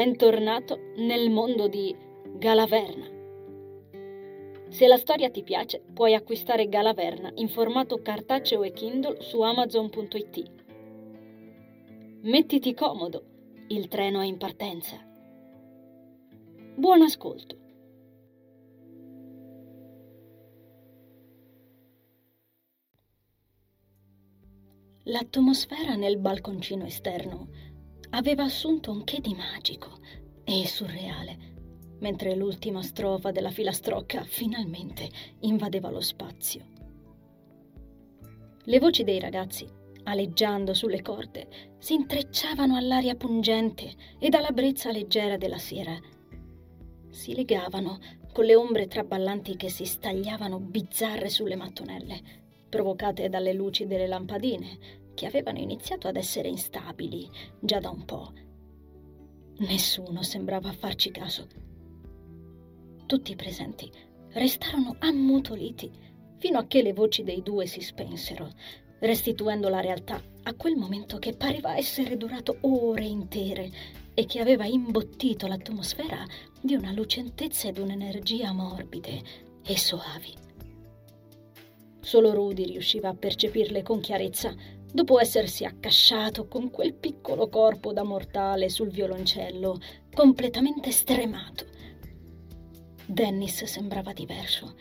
Bentornato nel mondo di Galaverna. Se la storia ti piace, puoi acquistare Galaverna in formato cartaceo e Kindle su amazon.it. Mettiti comodo, il treno è in partenza. Buon ascolto. L'atmosfera nel balconcino esterno aveva assunto un che di magico e surreale, mentre l'ultima strofa della filastrocca finalmente invadeva lo spazio. Le voci dei ragazzi, aleggiando sulle corde, si intrecciavano all'aria pungente e alla brezza leggera della sera. Si legavano con le ombre traballanti che si stagliavano bizzarre sulle mattonelle, provocate dalle luci delle lampadine, che avevano iniziato ad essere instabili già da un po'. Nessuno sembrava farci caso. Tutti i presenti restarono ammutoliti fino a che le voci dei due si spensero, restituendo la realtà a quel momento che pareva essere durato ore intere e che aveva imbottito l'atmosfera di una lucentezza ed un'energia morbide e soavi. Solo Rudy riusciva a percepirle con chiarezza dopo essersi accasciato con quel piccolo corpo da mortale sul violoncello, completamente stremato. Dennis sembrava diverso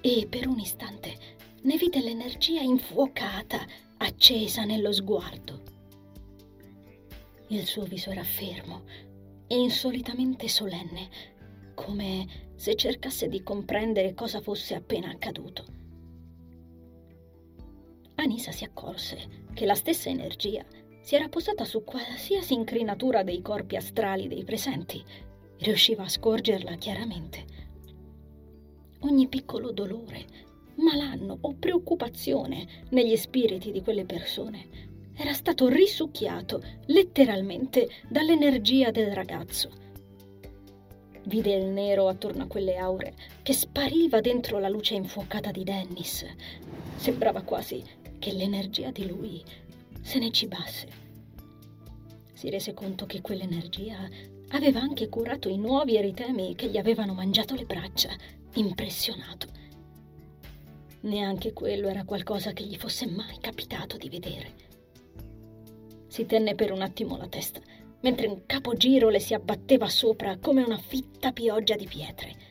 e per un istante ne vide l'energia infuocata, accesa nello sguardo. Il suo viso era fermo e insolitamente solenne, come se cercasse di comprendere cosa fosse appena accaduto. Anisa si accorse che la stessa energia si era posata su qualsiasi incrinatura dei corpi astrali dei presenti. Riusciva a scorgerla chiaramente. Ogni piccolo dolore, malanno o preoccupazione negli spiriti di quelle persone era stato risucchiato letteralmente dall'energia del ragazzo. Vide il nero attorno a quelle aure che spariva dentro la luce infuocata di Dennis. Sembrava quasi che l'energia di lui se ne cibasse. Si rese conto che quell'energia aveva anche curato i nuovi eritemi che gli avevano mangiato le braccia, impressionato. Neanche quello era qualcosa che gli fosse mai capitato di vedere. Si tenne per un attimo la testa, mentre un capogiro le si abbatteva sopra come una fitta pioggia di pietre.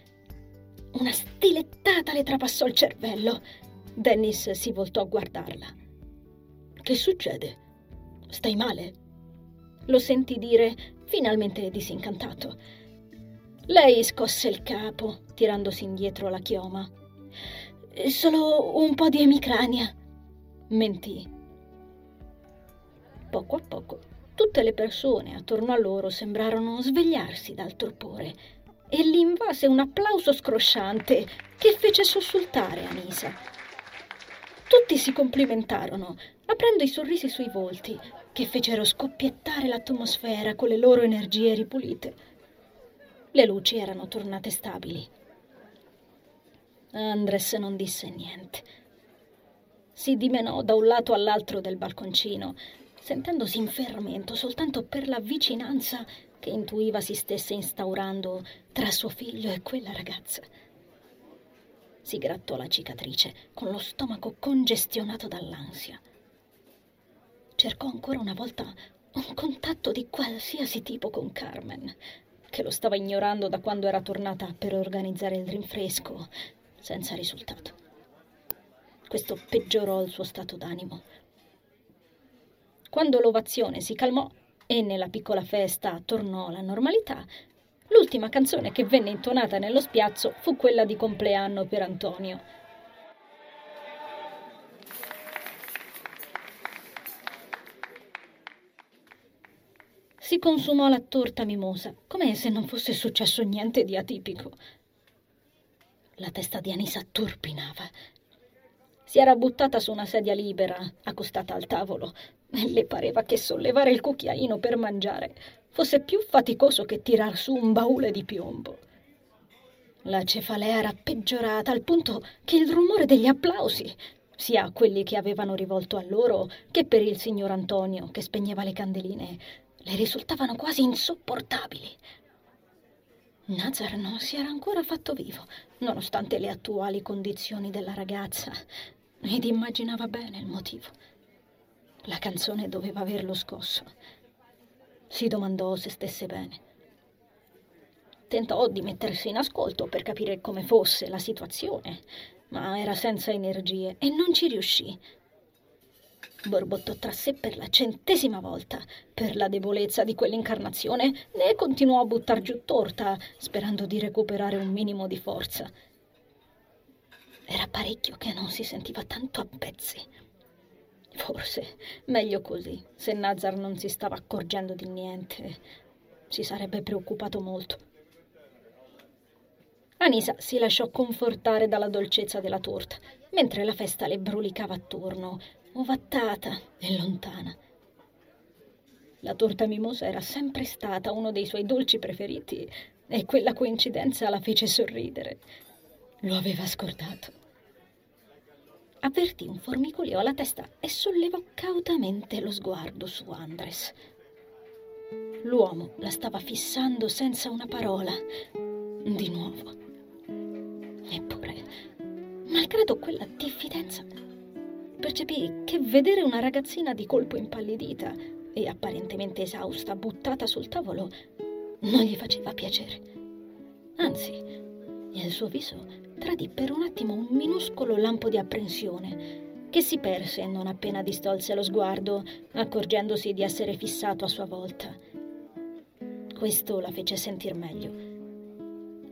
Una stilettata le trapassò il cervello Dennis si voltò a guardarla. Che succede? Stai male? Lo sentì dire, finalmente disincantato. Lei scosse il capo, tirandosi indietro la chioma. Solo un po' di emicrania, mentì. Poco a poco, tutte le persone attorno a loro sembrarono svegliarsi dal torpore e gli invase un applauso scrosciante che fece sussultare Anisa tutti si complimentarono, aprendo i sorrisi sui volti, che fecero scoppiettare l'atmosfera con le loro energie ripulite. Le luci erano tornate stabili. Andres non disse niente. Si dimenò da un lato all'altro del balconcino, sentendosi in fermento soltanto per la vicinanza che intuiva si stesse instaurando tra suo figlio e quella ragazza. Si grattò la cicatrice con lo stomaco congestionato dall'ansia. Cercò ancora una volta un contatto di qualsiasi tipo con Carmen, che lo stava ignorando da quando era tornata per organizzare il rinfresco, senza risultato. Questo peggiorò il suo stato d'animo. Quando l'ovazione si calmò e nella piccola festa tornò alla normalità, L'ultima canzone che venne intonata nello spiazzo fu quella di compleanno per Antonio. Si consumò la torta mimosa, come se non fosse successo niente di atipico. La testa di Anisa turpinava. Si era buttata su una sedia libera, accostata al tavolo, e le pareva che sollevare il cucchiaino per mangiare fosse più faticoso che tirar su un baule di piombo. La cefalea era peggiorata al punto che il rumore degli applausi, sia quelli che avevano rivolto a loro che per il signor Antonio che spegneva le candeline, le risultavano quasi insopportabili. Nazar non si era ancora fatto vivo, nonostante le attuali condizioni della ragazza, ed immaginava bene il motivo. La canzone doveva averlo scosso. Si domandò se stesse bene. Tentò di mettersi in ascolto per capire come fosse la situazione, ma era senza energie e non ci riuscì. Borbottò tra sé per la centesima volta, per la debolezza di quell'incarnazione, ne continuò a buttar giù torta, sperando di recuperare un minimo di forza. Era parecchio che non si sentiva tanto a pezzi. Forse meglio così, se Nazar non si stava accorgendo di niente, si sarebbe preoccupato molto. Anisa si lasciò confortare dalla dolcezza della torta, mentre la festa le brulicava attorno, ovattata e lontana. La torta mimosa era sempre stata uno dei suoi dolci preferiti e quella coincidenza la fece sorridere. Lo aveva scordato. Avvertì un formicolio alla testa e sollevò cautamente lo sguardo su Andres. L'uomo la stava fissando senza una parola, di nuovo. Eppure, malgrado quella diffidenza, percepì che vedere una ragazzina di colpo impallidita e apparentemente esausta buttata sul tavolo non gli faceva piacere. Anzi, il suo viso tradì per un attimo un minuscolo lampo di apprensione che si perse non appena distolse lo sguardo, accorgendosi di essere fissato a sua volta. Questo la fece sentir meglio.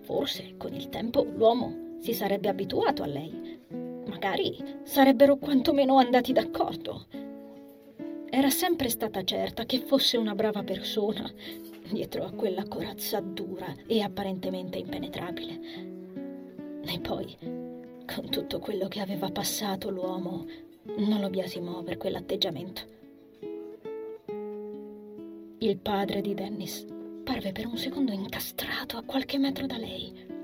Forse con il tempo l'uomo si sarebbe abituato a lei. Magari sarebbero quantomeno andati d'accordo. Era sempre stata certa che fosse una brava persona, dietro a quella corazza dura e apparentemente impenetrabile. E poi, con tutto quello che aveva passato l'uomo, non lo biasimò per quell'atteggiamento. Il padre di Dennis parve per un secondo incastrato a qualche metro da lei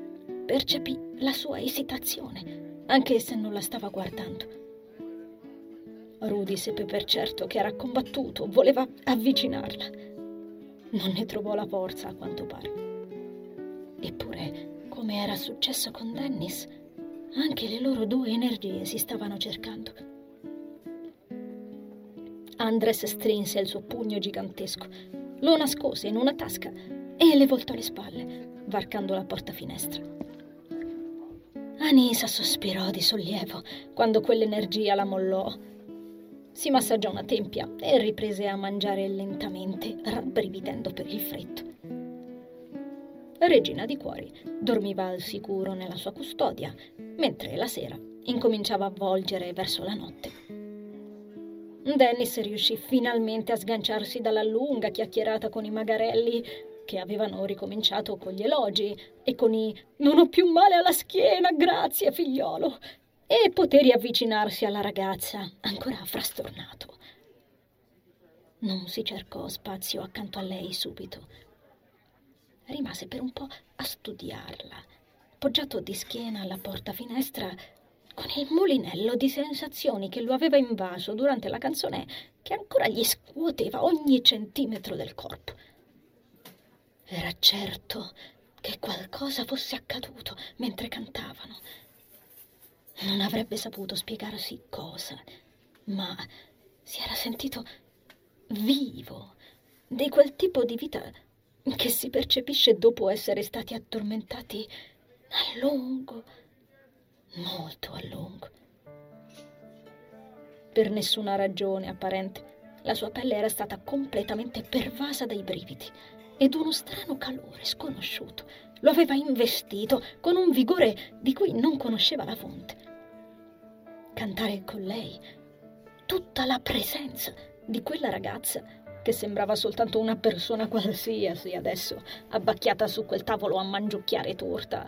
percepì la sua esitazione, anche se non la stava guardando. Rudy seppe per certo che era combattuto, voleva avvicinarla. Non ne trovò la forza, a quanto pare. Eppure, come era successo con Dennis, anche le loro due energie si stavano cercando. Andres strinse il suo pugno gigantesco, lo nascose in una tasca e le voltò le spalle, varcando la porta finestra. Anisa sospirò di sollievo quando quell'energia la mollò. Si massaggiò una tempia e riprese a mangiare lentamente, rabbrividendo per il freddo. Regina di Cuori dormiva al sicuro nella sua custodia, mentre la sera incominciava a volgere verso la notte. Dennis riuscì finalmente a sganciarsi dalla lunga chiacchierata con i magarelli che avevano ricominciato con gli elogi e con i non ho più male alla schiena, grazie figliolo, e poté riavvicinarsi alla ragazza, ancora frastornato. Non si cercò spazio accanto a lei subito. Rimase per un po' a studiarla, appoggiato di schiena alla porta finestra con il mulinello di sensazioni che lo aveva invaso durante la canzone che ancora gli scuoteva ogni centimetro del corpo. Era certo che qualcosa fosse accaduto mentre cantavano. Non avrebbe saputo spiegarsi cosa, ma si era sentito vivo, di quel tipo di vita che si percepisce dopo essere stati addormentati a lungo, molto a lungo. Per nessuna ragione apparente, la sua pelle era stata completamente pervasa dai brividi ed uno strano calore sconosciuto lo aveva investito con un vigore di cui non conosceva la fonte. Cantare con lei, tutta la presenza di quella ragazza che sembrava soltanto una persona qualsiasi adesso, abbacchiata su quel tavolo a mangiucchiare torta,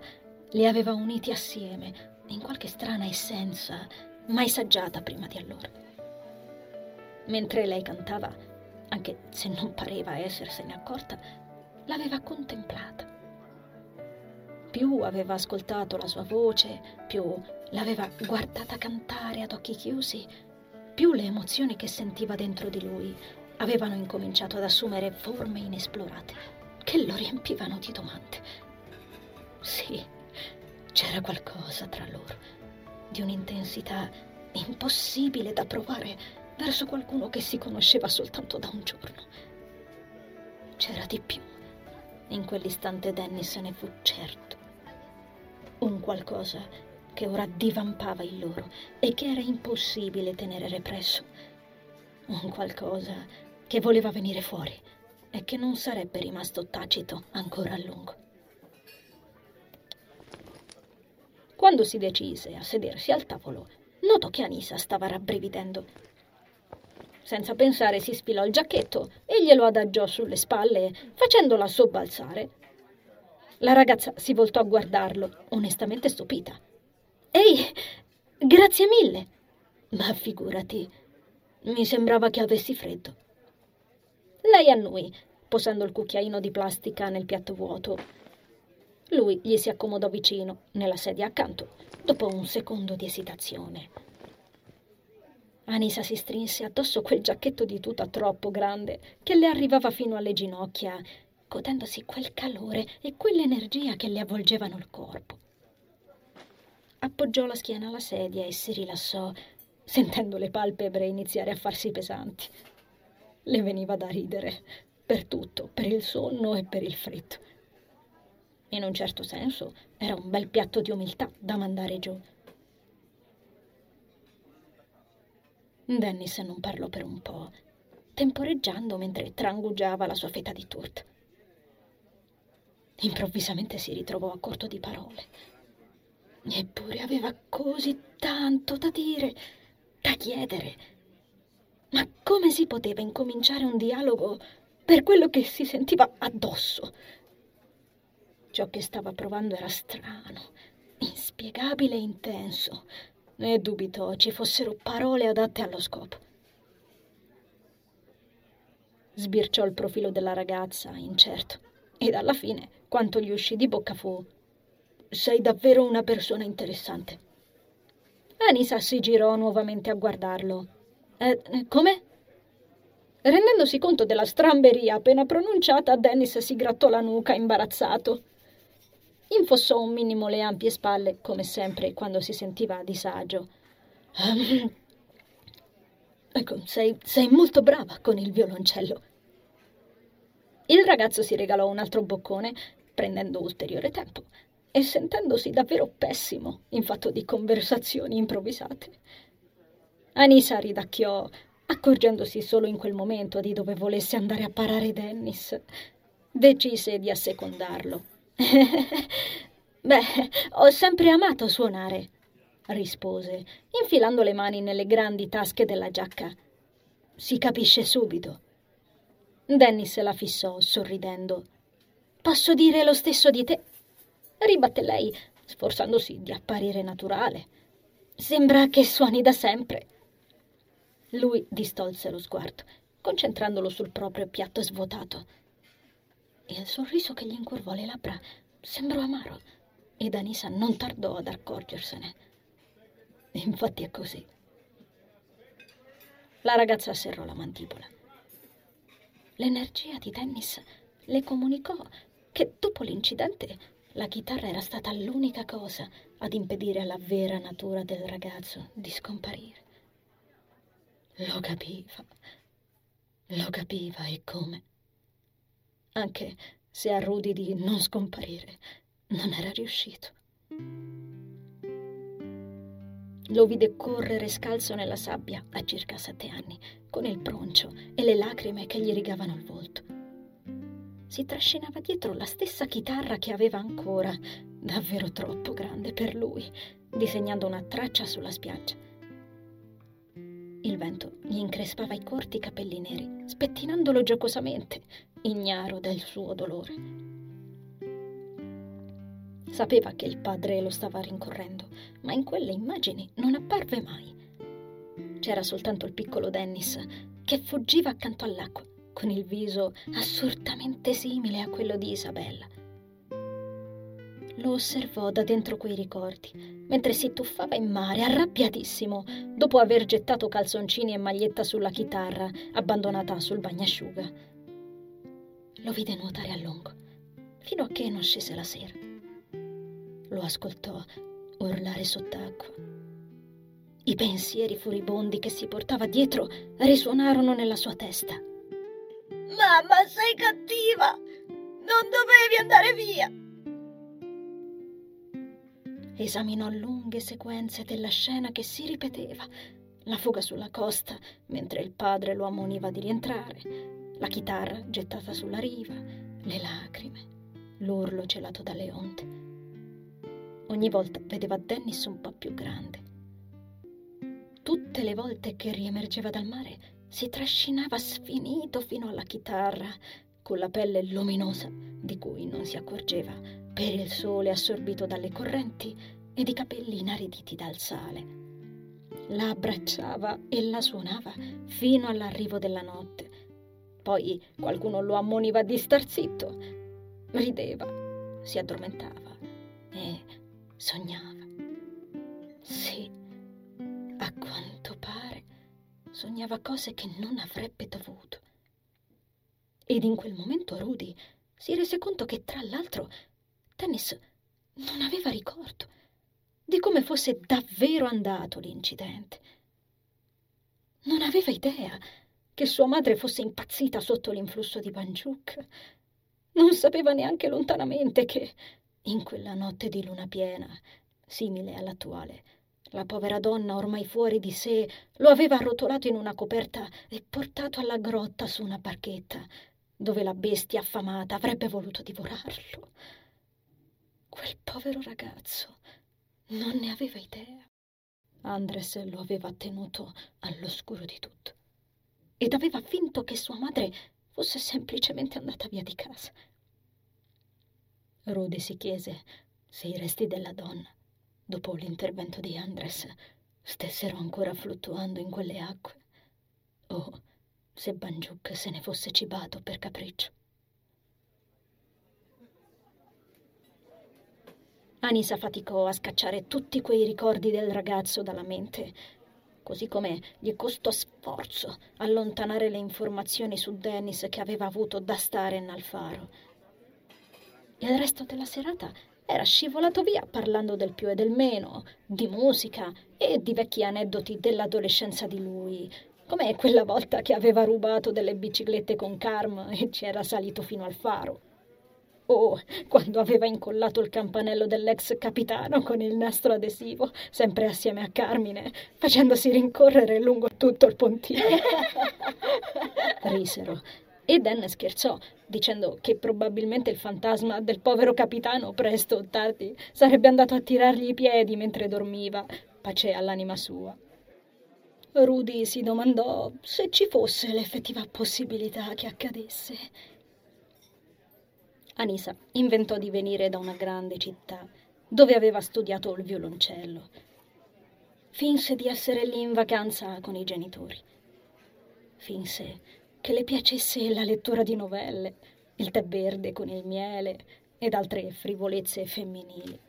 li aveva uniti assieme in qualche strana essenza mai saggiata prima di allora. Mentre lei cantava, anche se non pareva essersene accorta, l'aveva contemplata. Più aveva ascoltato la sua voce, più l'aveva guardata cantare ad occhi chiusi, più le emozioni che sentiva dentro di lui avevano incominciato ad assumere forme inesplorate che lo riempivano di domande. Sì, c'era qualcosa tra loro, di un'intensità impossibile da provare verso qualcuno che si conosceva soltanto da un giorno. C'era di più. In quell'istante Danny se ne fu certo. Un qualcosa che ora divampava in loro e che era impossibile tenere represso. Un qualcosa che voleva venire fuori e che non sarebbe rimasto tacito ancora a lungo. Quando si decise a sedersi al tavolo, notò che Anisa stava rabbrividendo. Senza pensare si sfilò il giacchetto e glielo adagiò sulle spalle, facendola sobbalzare. La ragazza si voltò a guardarlo, onestamente stupita. Ehi, grazie mille! Ma figurati, mi sembrava che avessi freddo. Lei annui, posando il cucchiaino di plastica nel piatto vuoto. Lui gli si accomodò vicino, nella sedia accanto, dopo un secondo di esitazione. Anisa si strinse addosso quel giacchetto di tuta troppo grande che le arrivava fino alle ginocchia, godendosi quel calore e quell'energia che le avvolgevano il corpo. Appoggiò la schiena alla sedia e si rilassò, sentendo le palpebre iniziare a farsi pesanti. Le veniva da ridere, per tutto, per il sonno e per il freddo. In un certo senso era un bel piatto di umiltà da mandare giù. Dennis non parlò per un po', temporeggiando mentre trangugiava la sua fetta di torta. Improvvisamente si ritrovò a corto di parole. Eppure aveva così tanto da dire, da chiedere. Ma come si poteva incominciare un dialogo per quello che si sentiva addosso? Ciò che stava provando era strano, inspiegabile e intenso, e dubitò ci fossero parole adatte allo scopo. Sbirciò il profilo della ragazza, incerto, ed alla fine quanto gli uscì di bocca fu Sei davvero una persona interessante. Anisa si girò nuovamente a guardarlo. Eh, come? Rendendosi conto della stramberia appena pronunciata, Dennis si grattò la nuca imbarazzato. Infossò un minimo le ampie spalle, come sempre quando si sentiva a disagio. Um, ecco, sei, sei molto brava con il violoncello. Il ragazzo si regalò un altro boccone, prendendo ulteriore tempo e sentendosi davvero pessimo in fatto di conversazioni improvvisate. Anisa ridacchiò, accorgendosi solo in quel momento di dove volesse andare a parare Dennis. Decise di assecondarlo Beh, ho sempre amato suonare, rispose, infilando le mani nelle grandi tasche della giacca. Si capisce subito. Dennis la fissò, sorridendo. Posso dire lo stesso di te? ribatté lei, sforzandosi di apparire naturale. Sembra che suoni da sempre. Lui distolse lo sguardo, concentrandolo sul proprio piatto svuotato il sorriso che gli incurvò le labbra sembrò amaro ed Anisa non tardò ad accorgersene. Infatti è così. La ragazza serrò la mandibola. L'energia di Dennis le comunicò che dopo l'incidente la chitarra era stata l'unica cosa ad impedire alla vera natura del ragazzo di scomparire. Lo capiva, lo capiva e come anche se a Rudy di non scomparire non era riuscito. Lo vide correre scalzo nella sabbia a circa sette anni, con il broncio e le lacrime che gli rigavano il volto. Si trascinava dietro la stessa chitarra che aveva ancora, davvero troppo grande per lui, disegnando una traccia sulla spiaggia. Il vento gli increspava i corti capelli neri, spettinandolo giocosamente, ignaro del suo dolore. Sapeva che il padre lo stava rincorrendo, ma in quelle immagini non apparve mai. C'era soltanto il piccolo Dennis che fuggiva accanto all'acqua, con il viso assurdamente simile a quello di Isabella. lo osservò da dentro quei ricordi, mentre si tuffava in mare, arrabbiatissimo, dopo aver gettato calzoncini e maglietta sulla chitarra, abbandonata sul bagnasciuga. Lo vide nuotare a lungo, fino a che non scese la sera. Lo ascoltò urlare sott'acqua. I pensieri furibondi che si portava dietro risuonarono nella sua testa. Mamma, sei cattiva! Non dovevi andare via! Esaminò lunghe sequenze della scena che si ripeteva. La fuga sulla costa, mentre il padre lo ammoniva di rientrare, la chitarra gettata sulla riva, le lacrime, l'urlo celato dalle onde. Ogni volta vedeva Dennis un po' più grande. Tutte le volte che riemergeva dal mare si trascinava sfinito fino alla chitarra, con la pelle luminosa di cui non si accorgeva per il sole assorbito dalle correnti ed i capelli inariditi dal sale. La abbracciava e la suonava fino all'arrivo della notte. Poi qualcuno lo ammoniva di star zitto. Rideva, si addormentava e sognava. Sì, a quanto pare sognava cose che non avrebbe dovuto. Ed in quel momento Rudy si rese conto che, tra l'altro, Dennis non aveva ricordo di come fosse davvero andato l'incidente. Non aveva idea che sua madre fosse impazzita sotto l'influsso di Banjuk. Non sapeva neanche lontanamente che, in quella notte di luna piena, simile all'attuale, la povera donna, ormai fuori di sé, lo aveva arrotolato in una coperta e portato alla grotta su una barchetta, dove la bestia affamata avrebbe voluto divorarlo. Quel povero ragazzo non ne aveva idea. Andres lo aveva tenuto all'oscuro di tutto ed aveva finto che sua madre fosse semplicemente andata via di casa. Rudy si chiese se i resti della donna, dopo l'intervento di Andres, stessero ancora fluttuando in quelle acque o se Banjuk se ne fosse cibato per capriccio. Anisa faticò a scacciare tutti quei ricordi del ragazzo dalla mente, così come gli costò sforzo allontanare le informazioni su Dennis che aveva avuto da stare nel faro. Il resto della serata era scivolato via parlando del più e del meno, di musica e di vecchi aneddoti dell'adolescenza di lui, come quella volta che aveva rubato delle biciclette con Carm e ci era salito fino al faro. Oh, quando aveva incollato il campanello dell'ex capitano con il nastro adesivo, sempre assieme a Carmine, facendosi rincorrere lungo tutto il pontile. Risero. E Dan scherzò, dicendo che probabilmente il fantasma del povero capitano, presto o tardi, sarebbe andato a tirargli i piedi mentre dormiva, pace all'anima sua. Rudy si domandò se ci fosse l'effettiva possibilità che accadesse. Anisa inventò di venire da una grande città dove aveva studiato il violoncello. Finse di essere lì in vacanza con i genitori. Finse che le piacesse la lettura di novelle, il tè verde con il miele ed altre frivolezze femminili.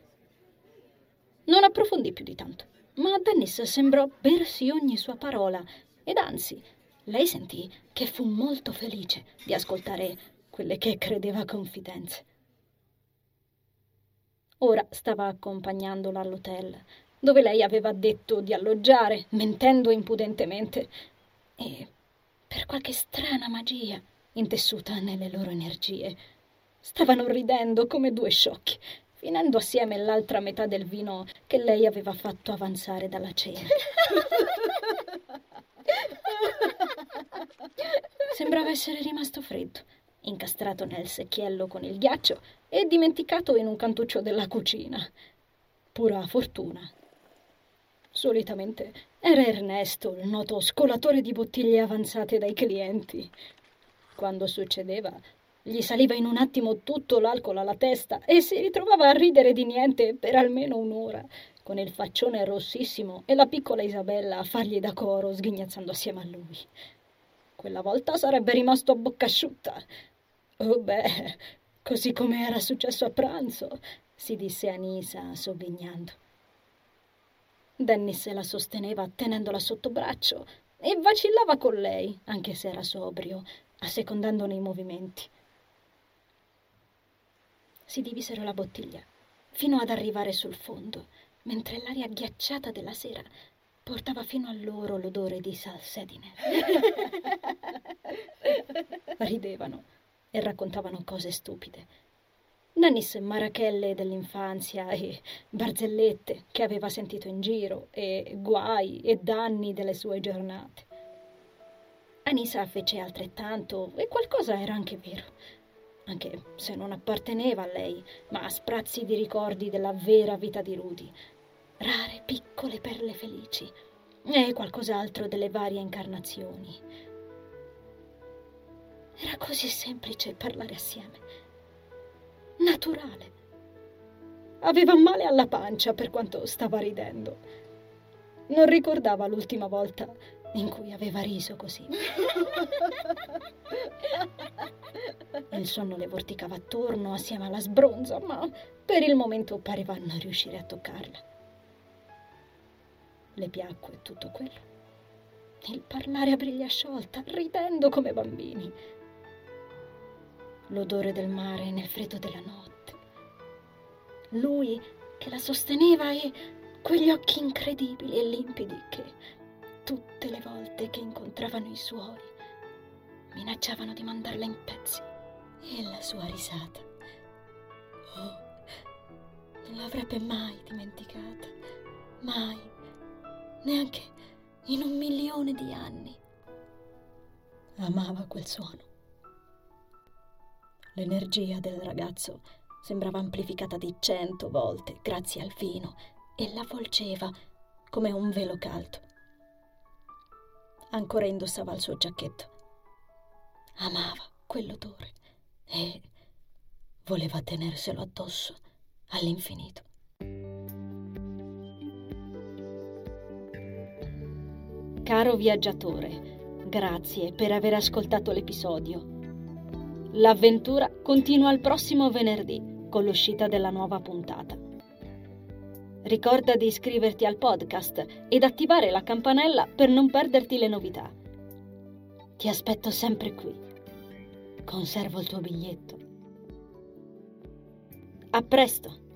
Non approfondì più di tanto, ma a Dennis sembrò bersi ogni sua parola ed anzi, lei sentì che fu molto felice di ascoltare quelle che credeva confidenze. Ora stava accompagnandola all'hotel, dove lei aveva detto di alloggiare, mentendo impudentemente, e per qualche strana magia intessuta nelle loro energie, stavano ridendo come due sciocchi, finendo assieme l'altra metà del vino che lei aveva fatto avanzare dalla cena. Sembrava essere rimasto freddo incastrato nel secchiello con il ghiaccio e dimenticato in un cantuccio della cucina. Pura fortuna. Solitamente era Ernesto, il noto scolatore di bottiglie avanzate dai clienti. Quando succedeva, gli saliva in un attimo tutto l'alcol alla testa e si ritrovava a ridere di niente per almeno un'ora, con il faccione rossissimo e la piccola Isabella a fargli da coro sghignazzando assieme a lui. Quella volta sarebbe rimasto a bocca asciutta, Oh beh, così come era successo a pranzo, si disse Anisa sogghignando. Dennis la sosteneva tenendola sotto braccio e vacillava con lei, anche se era sobrio, assecondandone i movimenti. Si divisero la bottiglia fino ad arrivare sul fondo, mentre l'aria ghiacciata della sera portava fino a loro l'odore di salsedine. Ridevano e raccontavano cose stupide. Nannis marachelle dell'infanzia e barzellette che aveva sentito in giro e guai e danni delle sue giornate. Anisa fece altrettanto e qualcosa era anche vero, anche se non apparteneva a lei, ma a sprazzi di ricordi della vera vita di Rudy, rare piccole perle felici e qualcos'altro delle varie incarnazioni. Era così semplice parlare assieme, naturale. Aveva male alla pancia per quanto stava ridendo. Non ricordava l'ultima volta in cui aveva riso così. Il sonno le vorticava attorno assieme alla sbronza, ma per il momento pareva non riuscire a toccarla. Le piacque tutto quello. Il parlare a briglia sciolta, ridendo come bambini. L'odore del mare nel freddo della notte. Lui che la sosteneva e quegli occhi incredibili e limpidi che tutte le volte che incontravano i suoi minacciavano di mandarla in pezzi. E la sua risata. Oh, non l'avrebbe mai dimenticata. Mai. Neanche in un milione di anni. Amava quel suono. L'energia del ragazzo sembrava amplificata di cento volte grazie al vino e l'avvolgeva come un velo caldo. Ancora indossava il suo giacchetto. Amava quell'odore e voleva tenerselo addosso all'infinito. Caro viaggiatore, grazie per aver ascoltato l'episodio. L'avventura continua il prossimo venerdì con l'uscita della nuova puntata. Ricorda di iscriverti al podcast ed attivare la campanella per non perderti le novità. Ti aspetto sempre qui. Conservo il tuo biglietto. A presto!